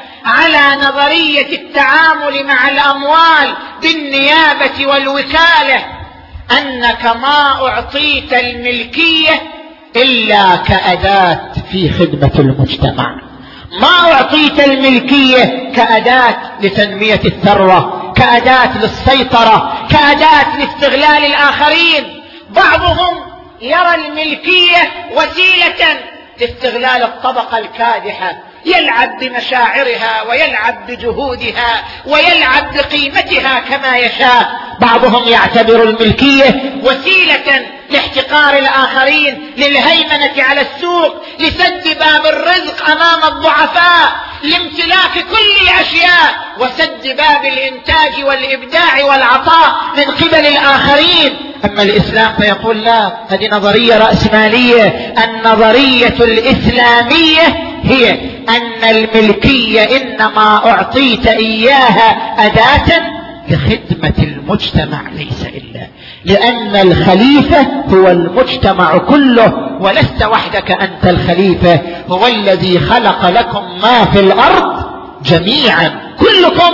على نظرية التعامل مع الأموال بالنيابة والوكالة أنك ما أعطيت الملكية إلا كأداة في خدمة المجتمع. ما أعطيت الملكية كأداة لتنمية الثروة كأداة للسيطرة كأداة لاستغلال الآخرين. بعضهم يرى الملكية وسيلة لاستغلال الطبقة الكادحة. يلعب بمشاعرها ويلعب بجهودها ويلعب بقيمتها كما يشاء. بعضهم يعتبر الملكية وسيلة لاحتقار الآخرين للهيمنة على السوق لسد باب الرزق أمام الضعفاء لامتلاك كل الاشياء وسد باب الإنتاج والإبداع والعطاء من قبل الآخرين. أما الإسلام فيقول لا هذه نظرية رأسمالية. النظرية الإسلامية هي أن الملكية إنما أعطيت إياها أداة لخدمة المجتمع ليس إلا لأن الخليفة هو المجتمع كله ولست وحدك أنت الخليفة هو الذي خلق لكم ما في الأرض جميعا كلكم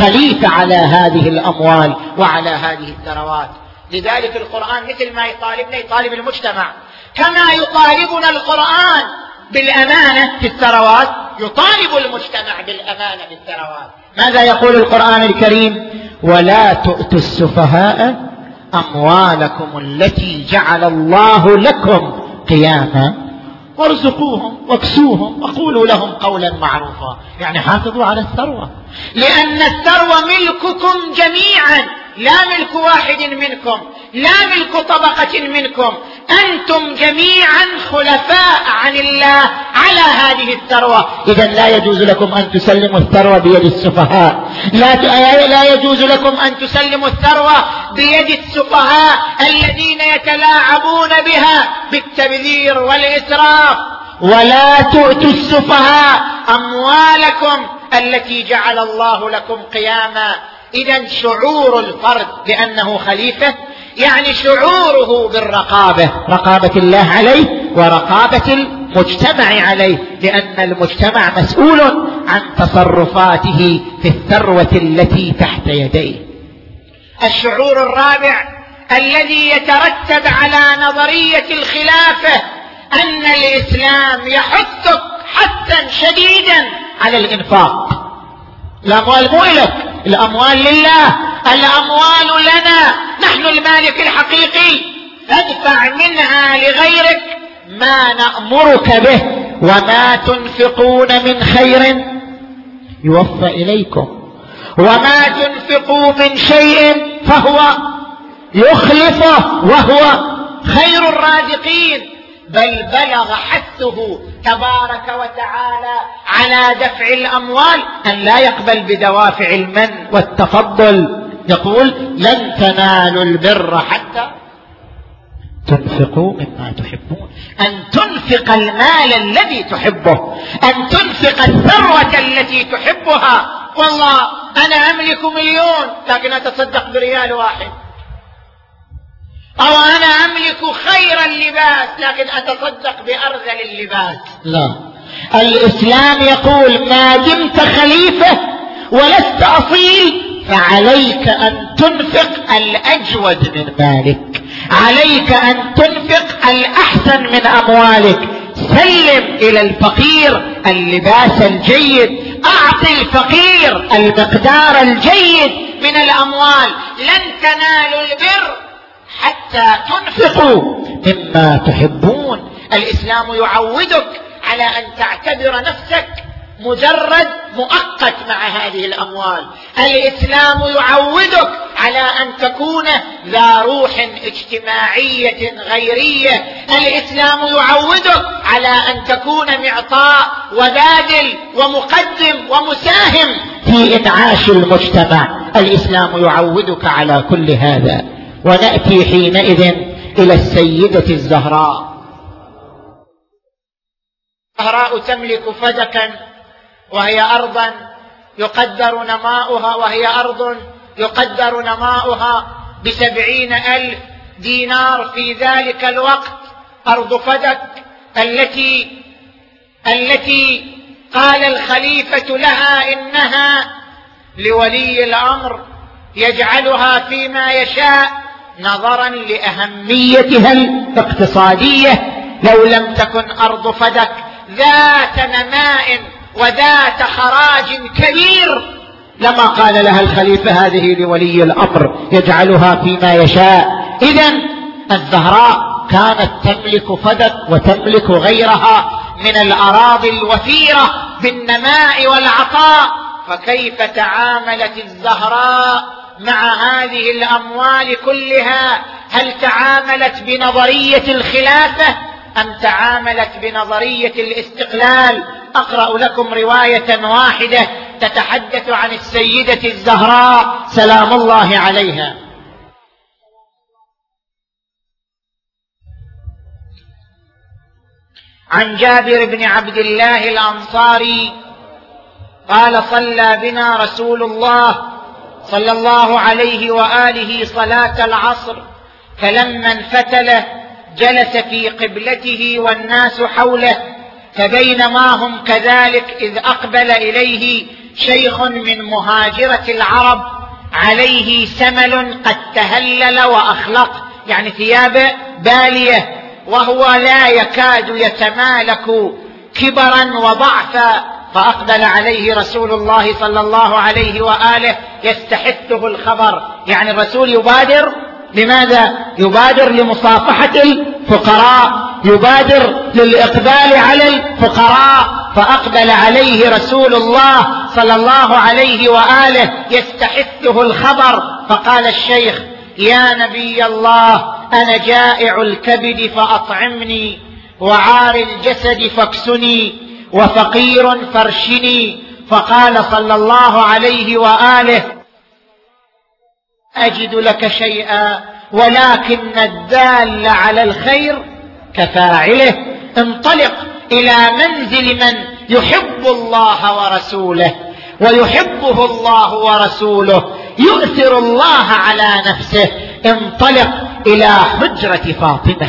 خليفة على هذه الأموال وعلى هذه الثروات. لذلك القرآن مثل ما يطالبنا يطالب المجتمع. كما يطالبنا القرآن بالأمانة في الثروات يطالب المجتمع بالأمانة في الثروات ماذا يقول القرآن الكريم؟ ولا تؤتوا السفهاء اموالكم التي جعل الله لكم قياما. وارزقوهم واكسوهم وقولوا لهم قولا معروفا. يعني حافظوا على الثروة. لأن الثروة ملككم جميعا. لا ملك واحد منكم لا ملك طبقة منكم. أنتم جميعا خلفاء عن الله على هذه الثروة. إذا لا يجوز لكم أن تسلموا الثروة بيد السفهاء. لا لا يجوز لكم أن تسلموا الثروة بيد السفهاء الذين يتلاعبون بها بالتبذير والإسراف. ولا تؤتوا السفهاء أموالكم التي جعل الله لكم قياما. إذا شعور الفرد بأنه خليفة يعني شعوره بالرقابة رقابة الله عليه ورقابة المجتمع عليه لأن المجتمع مسؤول عن تصرفاته في الثروة التي تحت يديه. الشعور الرابع الذي يترتب على نظرية الخلافة أن الإسلام يحثك حثا شديدا على الإنفاق. الأموال مو لك الأموال لله الأموال لنا. نحن المالك الحقيقي. فادفع منها لغيرك ما نأمرك به وما تنفقون من خير. يوفى إليكم. وما تنفقوا من شيء فهو يخلفه وهو خير الرازقين. بل بلغ حثه تبارك وتعالى على دفع الأموال أن لا يقبل بدوافع المن والتفضل. يقول لن تنالوا البر حتى تنفقوا مما تحبون. أن تنفق المال الذي تحبه أن تنفق الثروة التي تحبها. والله أنا أملك مليون لكن أتصدق بريال واحد. أو أنا أملك خير اللباس لكن أتصدق بأرذل اللباس. لا. الإسلام يقول ما دمت خليفة ولست أصيل فعليك أن تنفق الأجود من مالك. عليك أن تنفق الأحسن من أموالك. سلم إلى الفقير اللباس الجيد. أعطي الفقير المقدار الجيد من الأموال. لن تنالوا البر حتى تنفقوا مما تحبون. الإسلام يعودك على أن تعتبر نفسك مجرد مؤقت مع هذه الأموال. الإسلام يعودك على أن تكون ذا روح اجتماعية غيرية. الإسلام يعودك على أن تكون معطاء وباذل ومقدم ومساهم في انعاش المجتمع. الإسلام يعودك على كل هذا. ونأتي حينئذ إلى السيدة الزهراء. الزهراء تملك فدكا وهي ارضا يقدر نماؤها وهي أرض يقدر نماؤها بسبعين ألف دينار في ذلك الوقت. أرض فدك التي التي قال الخليفة لها إنها لولي الأمر يجعلها فيما يشاء نظرا لأهميتها الاقتصادية. لو لم تكن أرض فدك ذات نماء وذات خراج كبير لما قال لها الخليفة هذه لولي الأمر يجعلها فيما يشاء. اذا الزهراء كانت تملك فدك وتملك غيرها من الأراضي الوفيرة بالنماء والعطاء. فكيف تعاملت الزهراء مع هذه الأموال كلها؟ هل تعاملت بنظرية الخلافة؟ أم تعاملت بنظرية الاستقلال؟ أقرأ لكم رواية واحدة تتحدث عن السيدة الزهراء. سلام الله عليها. عن جابر بن عبد الله الأنصاري قال صلى بنا رسول الله صلى الله عليه وآله صلاة العصر فلما انفتل جلس في قبلته والناس حوله فبينما هم كذلك إذ أقبل إليه شيخ من مهاجرة العرب عليه سمل قد تهلل وأخلق يعني ثيابه بالية وهو لا يكاد يتمالك كبرا وضعفا فأقبل عليه رسول الله صلى الله عليه وآله يستحثه الخبر يعني الرسول يبادر لماذا؟ يبادر لمصافحة الفقراء يبادر للإقبال على الفقراء. فأقبل عليه رسول الله صلى الله عليه وآله يستحثه الخبر. فقال الشيخ يا نبي الله أنا جائع الكبد فأطعمني وعار الجسد فاكسني وفقير فارشني. فقال صلى الله عليه وآله أجد لك شيئا ولكن الدال على الخير كفاعله. انطلق إلى منزل من يحب الله ورسوله ويحبه الله ورسوله يؤثر الله على نفسه. انطلق إلى حجرة فاطمة.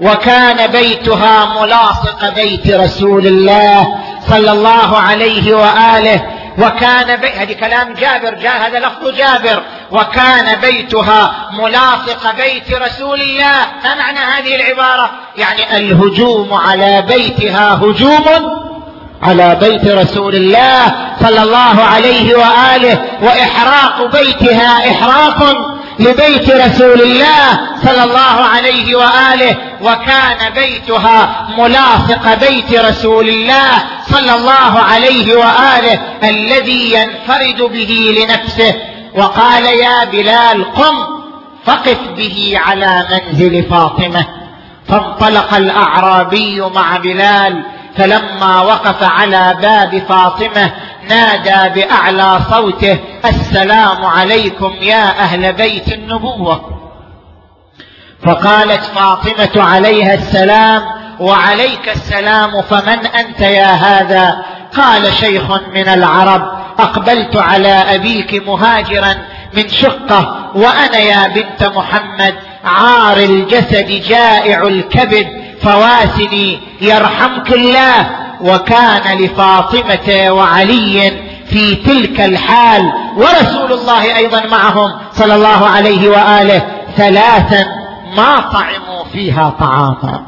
وكان بيتها ملاصق بيت رسول الله صلى الله عليه وآله وكان بي... هذه كلام جابر جاء هذا لفظ جابر. وكان بيتها ملاصق بيت رسول الله. ما معنى هذه العبارة؟ يعني الهجوم على بيتها هجوم على بيت رسول الله صلى الله عليه وآله وإحراق بيتها إحراق لبيت رسول الله صلى الله عليه وآله وكان بيتها ملاصق بيت رسول الله صلى الله عليه وآله الذي ينفرد به لنفسه. وقال يا بلال قم فقف به على منزل فاطمة. فانطلق الأعرابي مع بلال فلما وقف على باب فاطمة نادى بأعلى صوته السلام عليكم يا أهل بيت النبوة. فقالت فاطمة عليها السلام وعليك السلام فمن أنت يا هذا؟ قال شيخ من العرب أقبلت على أبيك مهاجرا من شقة وأنا يا بنت محمد عار الجسد جائع الكبد فواسني يرحمك الله وكان لفاطمة وعلي في تلك الحال ورسول الله أيضا معهم صلى الله عليه وآله ثلاثا ما طعموا فيها طعاما.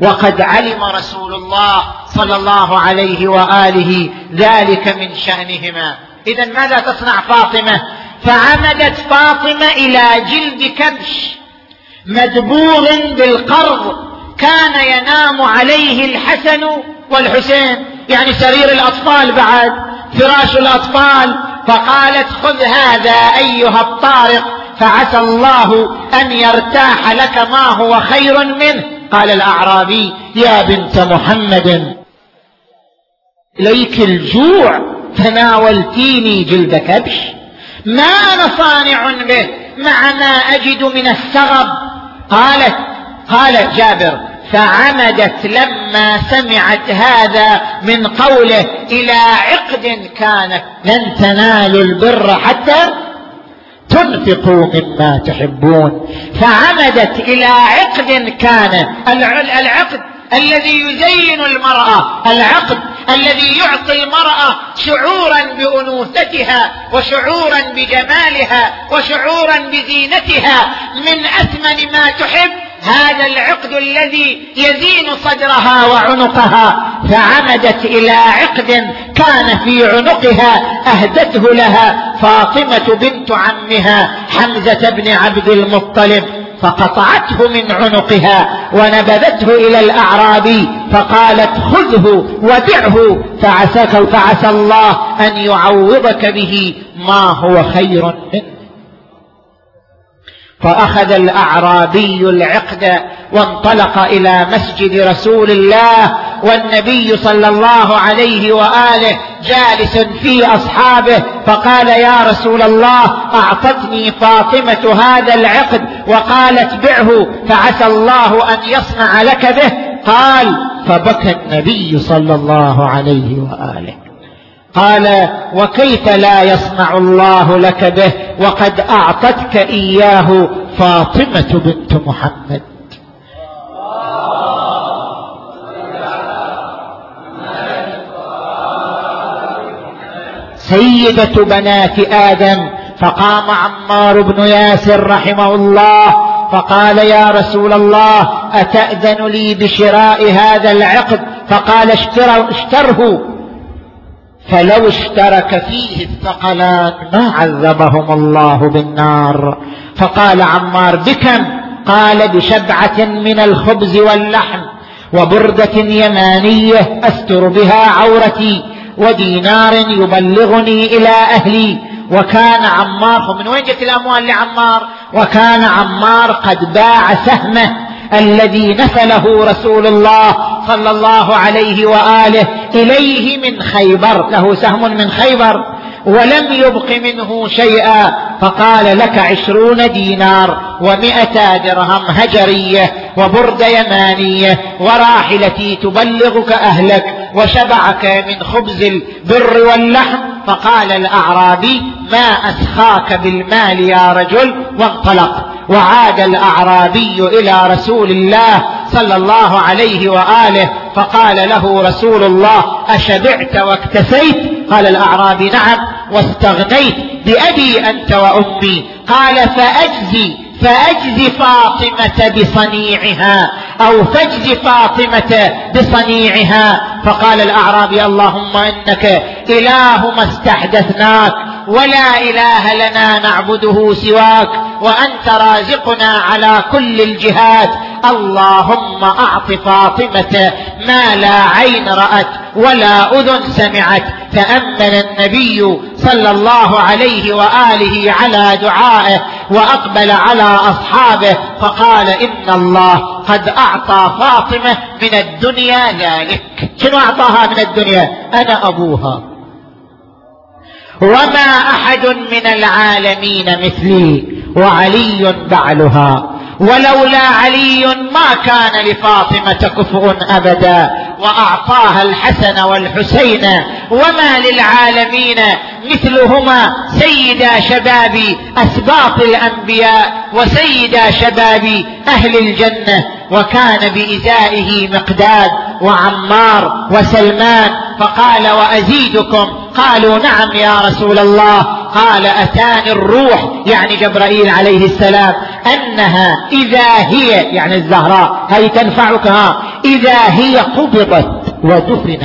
وقد علم رسول الله صلى الله عليه وآله ذلك من شأنهما. اذا ماذا تصنع فاطمة؟ فعمدت فاطمة إلى جلد كبش. مدبوغ بالقرض كان ينام عليه الحسن والحسين. يعني سرير الأطفال بعد فراش الأطفال فقالت خذ هذا أيها الطارق فعسى الله أن يرتاح لك ما هو خير منه. قال الأعرابي يا بنت محمد إليك الجوع تناولتيني جلد كبش. ما أنا صانع به مع ما أجد من السغب. قالت قال جابر فعمدت لما سمعت هذا من قوله إلى عقد كانت لن تنالوا البر حتى تنفقوا مما تحبون. فعمدت إلى عقد كان العقد الذي يزين المرأة العقد الذي يعطي المرأة شعورا بأنوثتها وشعورا بجمالها وشعورا بزينتها من أثمن ما تحب. هذا العقد الذي يزين صدرها وعنقها فعمدت إلى عقد كان في عنقها أهدته لها فاطمة بنت عمها حمزة بن عبد المطلب. فقطعته من عنقها ونبذته إلى الاعرابي فقالت خذه ودعه فعسك فعسى الله أن يعوضك به ما هو خير منه فأخذ الأعرابي العقد وانطلق إلى مسجد رسول الله والنبي صلى الله عليه وآله جالس في أصحابه فقال يا رسول الله أعطتني فاطمة هذا العقد وقالت بعه فعسى الله أن يصنع لك به قال فبكى النبي صلى الله عليه وآله قال وكيف لا يصنع الله لك به وقد أعطتك إياه فاطمة بنت محمد سيدة بنات آدم فقام عمار بن ياسر رحمه الله فقال يا رسول الله أتأذن لي بشراء هذا العقد؟ فقال اشتره, فلو اشترك فيه الثقلان ما عذبهم الله بالنار. فقال عمار بكم؟ قال بشبعة من الخبز واللحم وبردة يمانية أستر بها عورتي. ودينار يبلغني إلى أهلي. وكان عمار من وين جت الأموال لعمار؟ وكان عمار قد باع سهمه الذي نفله رسول الله صلى الله عليه وآله إليه من خيبر. له سهم من خيبر. ولم يبق منه شيئا. فقال لك عشرون دينار ومائة درهم هجرية وبرد يمانية وراحلتي تبلغك أهلك وشبعك من خبز البر واللحم. فقال الأعرابي ما أسخاك بالمال يا رجل؟ وانطلق. وعاد الأعرابي إلى رسول الله صلى الله عليه وآله. فقال له رسول الله أشبعت واكتفيت؟ قال الأعرابي نعم. واستغنيت بأبي أنت وأمي. قال فأجزي فأجز فاطمة بصنيعها أو فاجز فاطمة بصنيعها. فقال الأعرابي اللهم إنك إله ما استحدثناك ولا إله لنا نعبده سواك وأنت رازقنا على كل الجهات اللهم أعط فاطمة ما لا عين رأت ولا أذن سمعت تأمن النبي صلى الله عليه وآله على دعائه وأقبل على أصحابه فقال إن الله قد أعطى فاطمة من الدنيا ذلك. شنو أعطاها من الدنيا؟ أنا أبوها. وما أحد من العالمين مثلي وعلي بعلها. ولولا علي ما كان لفاطمة كفء أبدا. وأعطاها الحسن والحسين وما للعالمين مثلهما سيدا شباب أسباط الأنبياء وسيدا شباب أهل الجنة وكان بازائه مقداد وعمار وسلمان فقال وأزيدكم قالوا نعم يا رسول الله. قال أتاني الروح يعني جبرائيل عليه السلام أنها إذا هي يعني الزهراء هي تنفعك ها إذا هي قبضت ودفنت.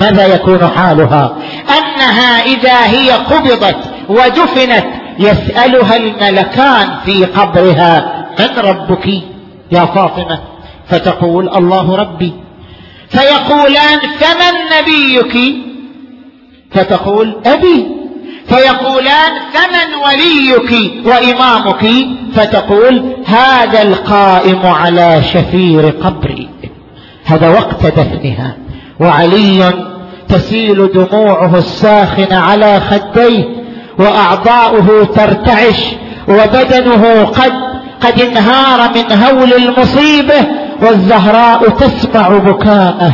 ماذا يكون حالها؟ أنها إذا هي قبضت ودفنت يسألها الملكان في قبرها من ربك يا فاطمة؟ فتقول الله ربي. فيقولان فمن نبيك؟ فتقول أبي. فيقولان فمن وليك وإمامك. فتقول هذا القائم على شفير قبري. هذا وقت دفنها. وعلي تسيل دموعه الساخنه على خديه. وأعضاؤه ترتعش. وبدنه قد قد انهار من هول المصيبة. والزهراء تسمع بكاءه.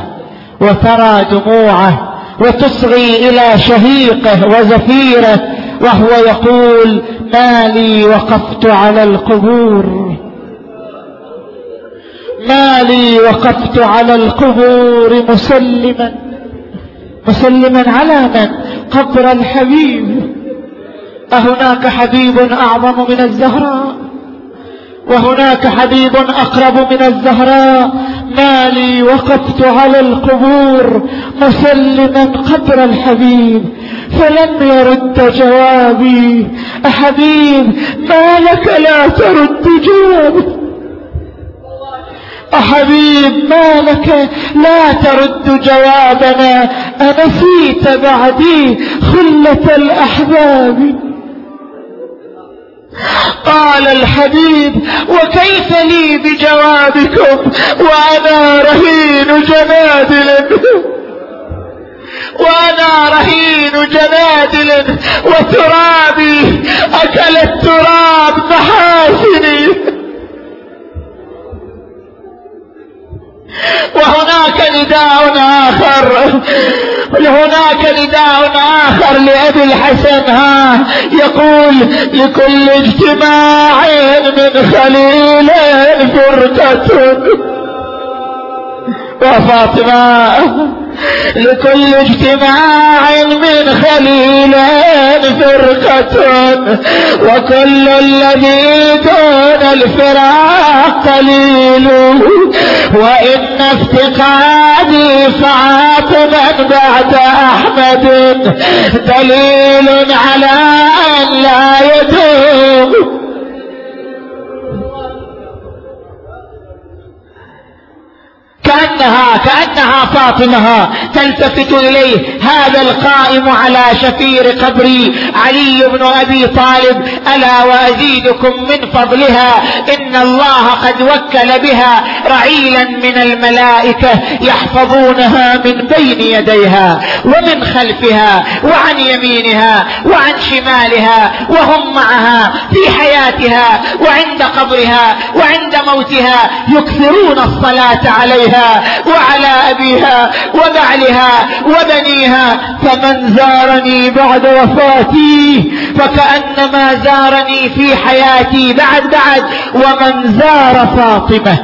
وترى دموعه وتصغي إلى شهيقه وزفيره وهو يقول ما لي وقفت على القبور. ما لي وقفت على القبور مسلما. مسلما على من؟ قبر الحبيب. أهناك حبيب أعظم من الزهراء. وهناك حبيب أقرب من الزهراء ما لي وقفت على القبور مسلما قبر الحبيب فلم يرد جوابي. أحبيب ما لك لا ترد جوابي حبيب ما لك لا ترد جوابنا؟ أنسيت بعدي خلة الأحباب؟ قال الحبيب وكيف لي بجوابكم؟ وأنا رهين جنادل وأنا رهين جنادل وترابي أكل التراب محاسني. وهناك نداء آخر. هناك نداء آخر لأبي الحسن ها يقول لكل اجتماع من خليل فرقة. وفاطمة لكل اجتماع من خليلين فرقة وكل الذي دون الفراق قليل. وإن افتقادي فاطمة بعد أحمد دليل على أن لا يدوم. كأنها كأنها فاطمة تلتفت إليه. هذا القائم على شفير قبري علي بن أبي طالب. ألا وأزيدكم من فضلها. إن الله قد وكل بها رعيلا من الملائكة يحفظونها من بين يديها ومن خلفها وعن يمينها وعن شمالها وهم معها في حياتها وعند قبرها وعند موتها يكثرون الصلاة عليها. وعلى أبيها وبعلها وبنيها فمن زارني بعد وفاتي فكأنما زارني في حياتي بعد بعد ومن زار فاطمة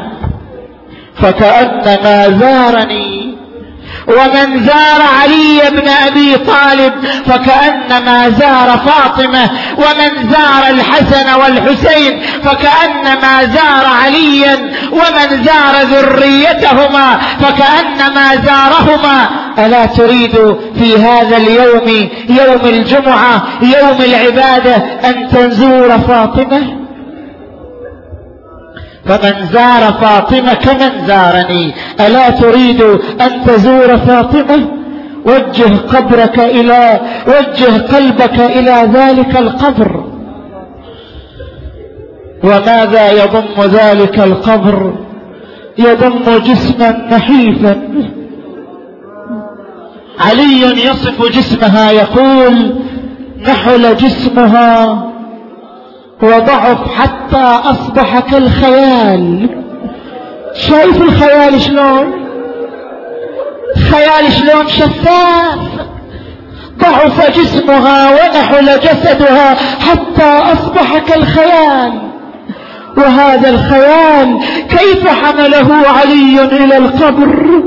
فكأنما زارني ومن زار علي بن أبي طالب فكأنما زار فاطمة ومن زار الحسن والحسين فكأنما زار عليا ومن زار ذريتهما فكأنما زارهما. ألا تريد في هذا اليوم يوم الجمعة يوم العبادة أن تزور فاطمة؟ فمن زار فاطمة كمن زارني. ألا تريد أن تزور فاطمة؟ وجه قبرك إلى وجه قلبك إلى ذلك القبر. وماذا يضم ذلك القبر؟ يضم جسما نحيفا. علي يصف جسمها يقول نحل جسمها. وضعف حتى أصبح كالخيال. شايف الخيال شلون؟ خيال شلون؟ شفاف. ضعف جسمها ونحل جسدها حتى أصبح كالخيال. وهذا الخيال كيف حمله علي إلى القبر؟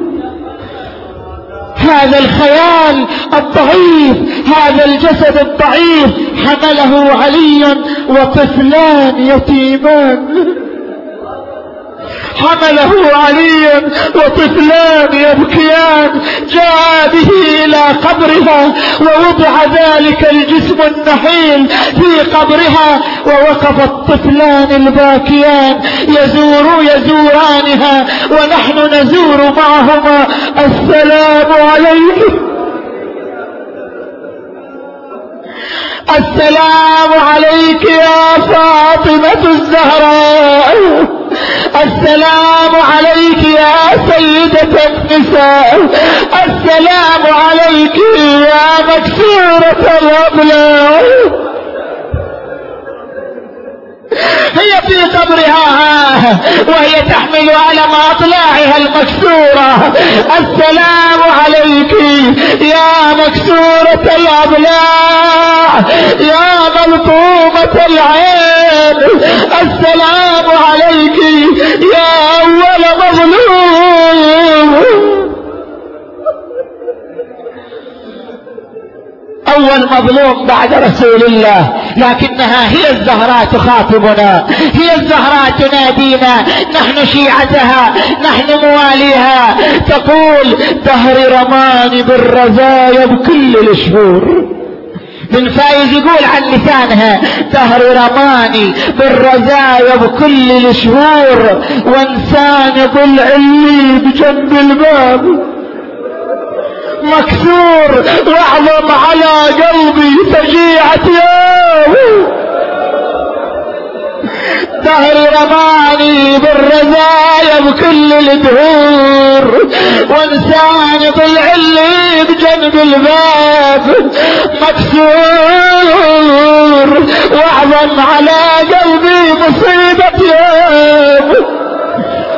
هذا الخيال الضعيف هذا الجسد الضعيف حمله علي وطفلان يتيمان حمله علي وطفلان يبكيان. جاء به إلى قبرها ووضع ذلك الجسم النحيل في قبرها ووقف الطفلان الباكيان. يزور يزورانها ونحن نزور معهما. السلام عليكم. السلام عليك يا فاطمة الزهراء. السلام عليك يا سيدة النساء. السلام عليك يا مكسورة الأبلاء هي في قبرها وهي تحمل علم اطلاعها المكسورة. السلام عليك يا مكسورة الابلاع يا ملطومة العين. السلام عليك يا أول مظلوم. اول مظلوم بعد رسول الله. لكنها هي الزهراء تخاطبنا. هي الزهراء تنادينا. نحن شيعتها. نحن مواليها. تقول دهر رماني بالرزايا بكل الشهور بن فايز يقول عن لسانها دهر رماني بالرزايا بكل الشهور وانسان ضلع اللي بجنب الباب. مكسور واعظم على قلبي فجيعة يوم دهر رماني بالرزايا بكل الدهور وانسان ضلع اللي بجنب الباب. مكسور واعظم على قلبي مصيبة يوم.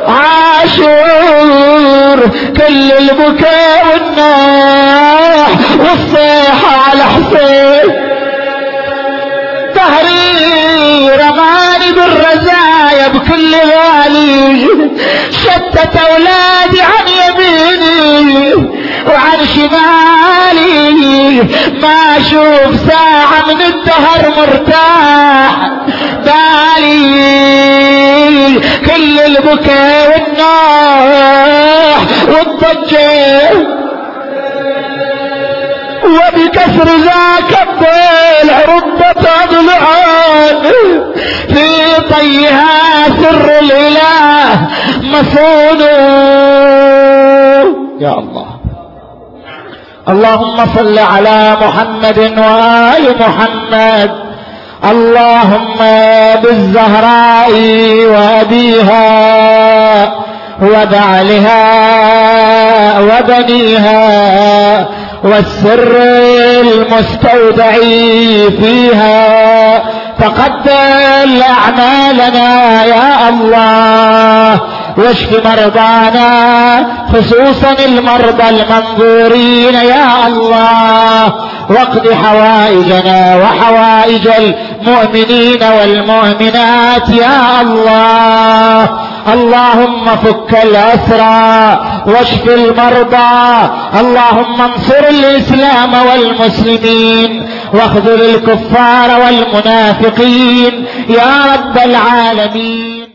عاشور كل البكاء والناح والصيحة على حسين. ظهري رماني بالرزايا بكل غالي شتت أولادي عن يميني وعن شمالي. ما أشوف ساعة من الدهر مرتاح بالي. كل البكاء والناح والضجة وبكسر ذاك الضلع رد تطلعان في طيها سر الإله مصون. يا الله. اللهم صل على محمد وآل محمد. اللهم بالزهراء وأبيها وبعلها وبنيها. والسر المستودع فيها تقبل أعمالنا يا الله. واشف مرضانا خصوصا المرضى المنظورين يا الله. واقض حوائجنا وحوائج المؤمنين والمؤمنات يا الله. اللهم فك الاسرى واشف المرضى. اللهم انصر الإسلام والمسلمين. واخذل الكفار والمنافقين. يا رب العالمين.